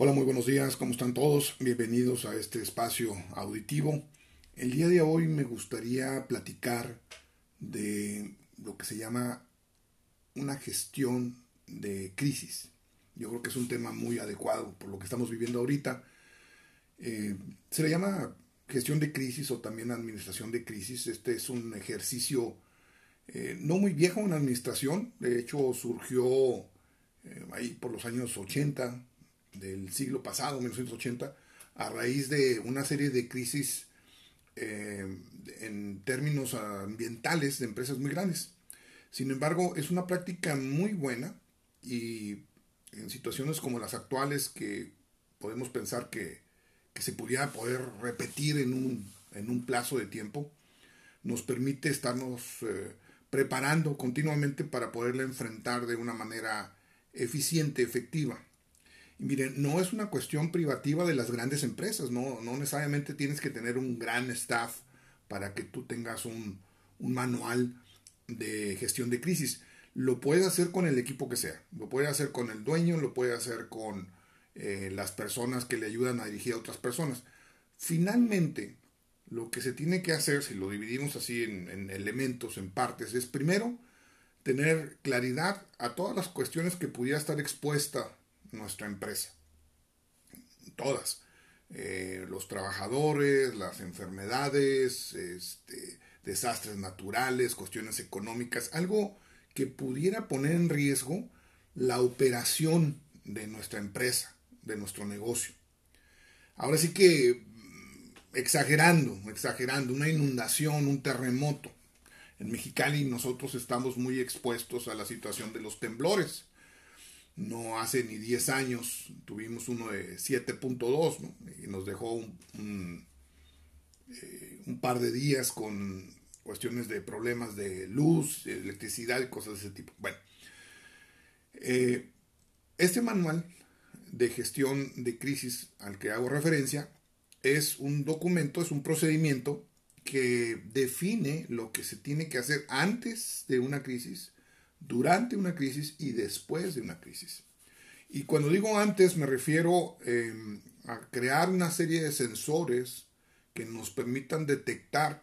Hola, muy buenos días, ¿cómo están todos? Bienvenidos a este espacio auditivo. El día de hoy me gustaría platicar de lo que se llama una gestión de crisis. Yo creo que es un tema muy adecuado por lo que estamos viviendo ahorita. Eh, se le llama gestión de crisis o también administración de crisis. Este es un ejercicio eh, no muy viejo en administración, de hecho surgió eh, ahí por los años 80 del siglo pasado, 1980, a raíz de una serie de crisis en términos ambientales de empresas muy grandes. Sin embargo, es una práctica muy buena y en situaciones como las actuales que podemos pensar que, se pudiera poder repetir en un, en un, plazo de tiempo, nos permite estarnos eh, preparando continuamente para poderla enfrentar de una manera eficiente, efectiva. Y miren, no es una cuestión privativa de las grandes empresas, no, no necesariamente tienes que tener un gran staff para que tú tengas un, un manual de gestión de crisis. Lo puede hacer con el equipo que sea, lo puede hacer con el dueño, lo puede hacer con eh, las personas que le ayudan a dirigir a otras personas. Finalmente, lo que se tiene que hacer, si lo dividimos así en elementos, en partes, es primero tener claridad a todas las cuestiones que pudiera estar expuesta nuestra empresa. Todas. Eh, los trabajadores, las enfermedades, este, desastres naturales, cuestiones económicas, algo que pudiera poner en riesgo la operación de nuestra empresa, de nuestro negocio. Ahora sí que mm, exagerando, exagerando, una inundación, un terremoto. En Mexicali nosotros estamos muy expuestos a la situación de los temblores. No hace ni 10 años tuvimos uno de 7.2 y nos dejó un, eh, un par de días con cuestiones de problemas de luz, electricidad y cosas de ese tipo. Bueno, eh, este manual de gestión de crisis al que hago referencia es un documento, es un procedimiento que define lo que se tiene que hacer antes de una crisis, durante una crisis y después de una crisis. Y cuando digo antes me refiero em, a crear una serie de sensores que nos permitan detectar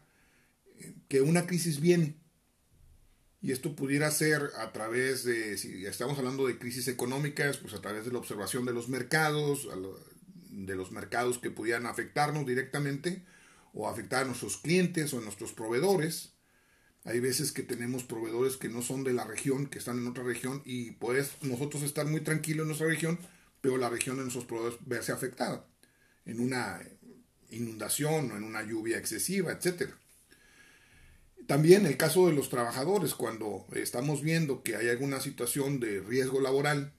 que una crisis viene. Y esto pudiera ser a través de, si estamos hablando de crisis económicas, pues a través de la observación de los mercados, de los mercados que pudieran afectarnos directamente o afectar a nuestros clientes o a nuestros proveedores. Hay veces que tenemos proveedores que no son de la región, que están en otra región y pues nosotros estar muy tranquilos en nuestra región, pero la región de nuestros proveedores verse afectada en una inundación o en una lluvia excesiva, etcétera. También el caso de los trabajadores, cuando estamos viendo que hay alguna situación de riesgo laboral,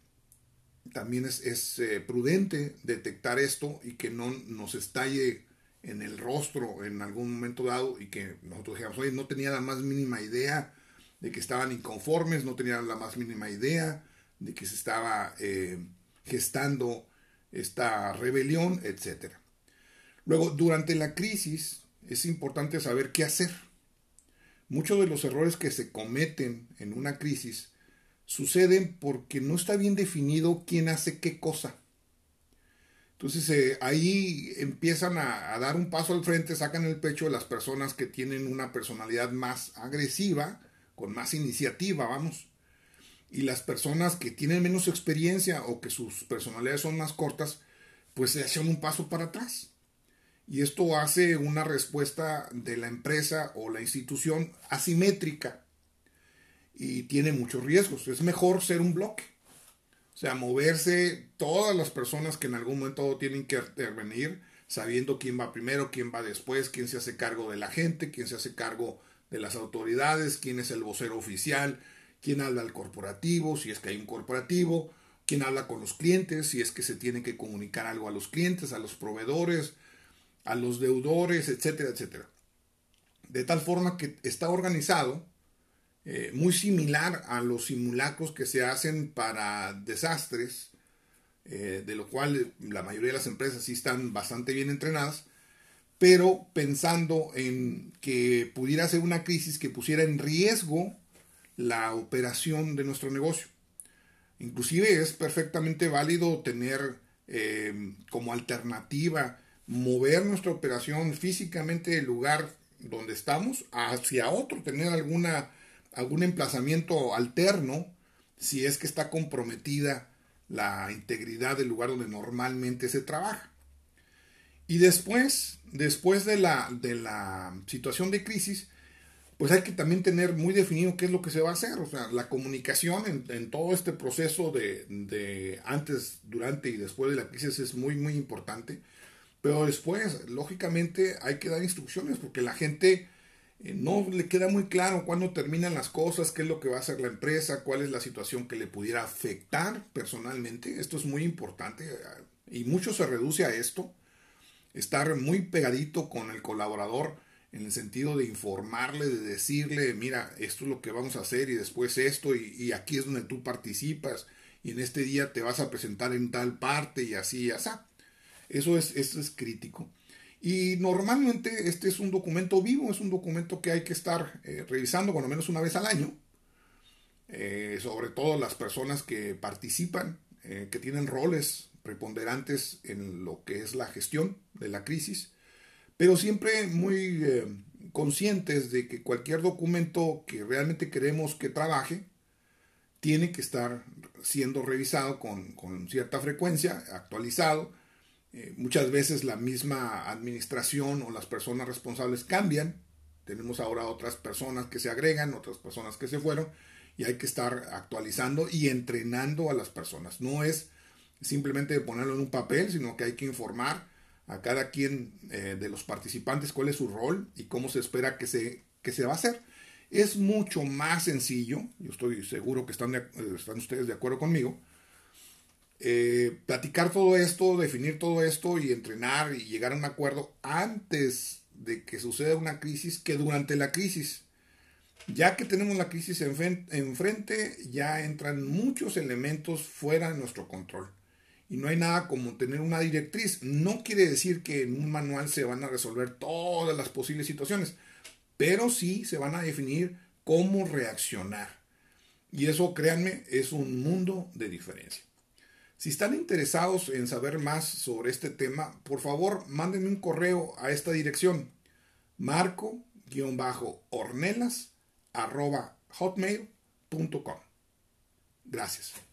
también es, eh, prudente detectar esto y que no nos estalle en el rostro en algún momento dado y que nosotros digamos, oye, no tenía la más mínima idea de que estaban inconformes, no tenía la más mínima idea de que se estaba eh, gestando esta rebelión, etc. Luego, durante la crisis es importante saber qué hacer Muchos de los errores que se cometen en una crisis suceden porque no está bien definido quién hace qué cosa. Entonces eh, ahí empiezan a, dar un paso al frente, sacan el pecho de las personas que tienen una personalidad más agresiva, con más iniciativa, vamos. Y las personas que tienen menos experiencia o que sus personalidades son más cortas, pues se hacen un paso para atrás y esto hace una respuesta de la empresa o la institución asimétrica y tiene muchos riesgos. Es mejor ser un bloque. O sea, moverse todas las personas que en algún momento tienen que intervenir, sabiendo quién va primero, quién va después, quién se hace cargo de la gente, quién se hace cargo de las autoridades, quién es el vocero oficial, quién habla al corporativo, si es que hay un corporativo, quién habla con los clientes, si es que se tiene que comunicar algo a los clientes, a los proveedores, a los deudores, etcétera, etcétera. De tal forma que está organizado eh, muy similar a los simulacros que se hacen para desastres, eh, de lo cual la mayoría de las empresas sí están bastante bien entrenadas, pero pensando en que pudiera ser una crisis que pusiera en riesgo la operación de nuestro negocio. Inclusive es perfectamente válido tener eh, como alternativa mover nuestra operación físicamente del lugar donde estamos hacia otro, tener alguna, algún emplazamiento alterno si es que está comprometida la integridad del lugar donde normalmente se trabaja. Y después, después de la, de la situación de crisis, pues hay que también tener muy definido qué es lo que se va a hacer. O sea, la comunicación en, todo este proceso de, de, antes, durante y después de la crisis es muy, muy importante. Pero después, lógicamente, hay que dar instrucciones porque la gente eh, no le queda muy claro cuándo terminan las cosas, qué es lo que va a hacer la empresa, cuál es la situación que le pudiera afectar personalmente. Esto es muy importante eh, y mucho se reduce a esto. Estar muy pegadito con el colaborador en el sentido de informarle, de decirle, mira, esto es lo que vamos a hacer y después esto y, aquí es donde tú participas y en este día te vas a presentar en tal parte y así y así. Eso es, eso es crítico. Y normalmente este es un documento vivo, es un documento que hay que estar eh, revisando cuando menos una vez al año, eh, sobre todo las personas que participan, eh, que tienen roles preponderantes en lo que es la gestión de la crisis pero siempre muy eh, conscientes de que cualquier documento que realmente queremos que trabaje tiene que estar siendo revisado con, cierta frecuencia, actualizado. Eh, muchas veces la misma administración o las personas responsables cambian. Tenemos ahora otras personas que se agregan, otras personas que se fueron, y hay que estar actualizando y entrenando a las personas. No es simplemente ponerlo en un papel, sino que hay que informar a cada quien eh, de los participantes cuál es su rol y cómo se espera que se, que se va a hacer. Es mucho más sencillo, yo estoy seguro que están, están ustedes de acuerdo conmigo, eh, platicar todo esto, definir todo esto y entrenar y llegar a un acuerdo antes de que suceda una crisis que durante la crisis. Ya que tenemos la crisis enfrente, ya entran muchos elementos fuera de nuestro control y no hay nada como tener una directriz. No quiere decir que en un manual se van a resolver todas las posibles situaciones, pero sí se van a definir cómo reaccionar. Y eso, créanme, es un mundo de diferencia. Si están interesados en saber más sobre este tema, por favor, mándenme un correo a esta dirección, marco-ornelas hotmail.com. Gracias.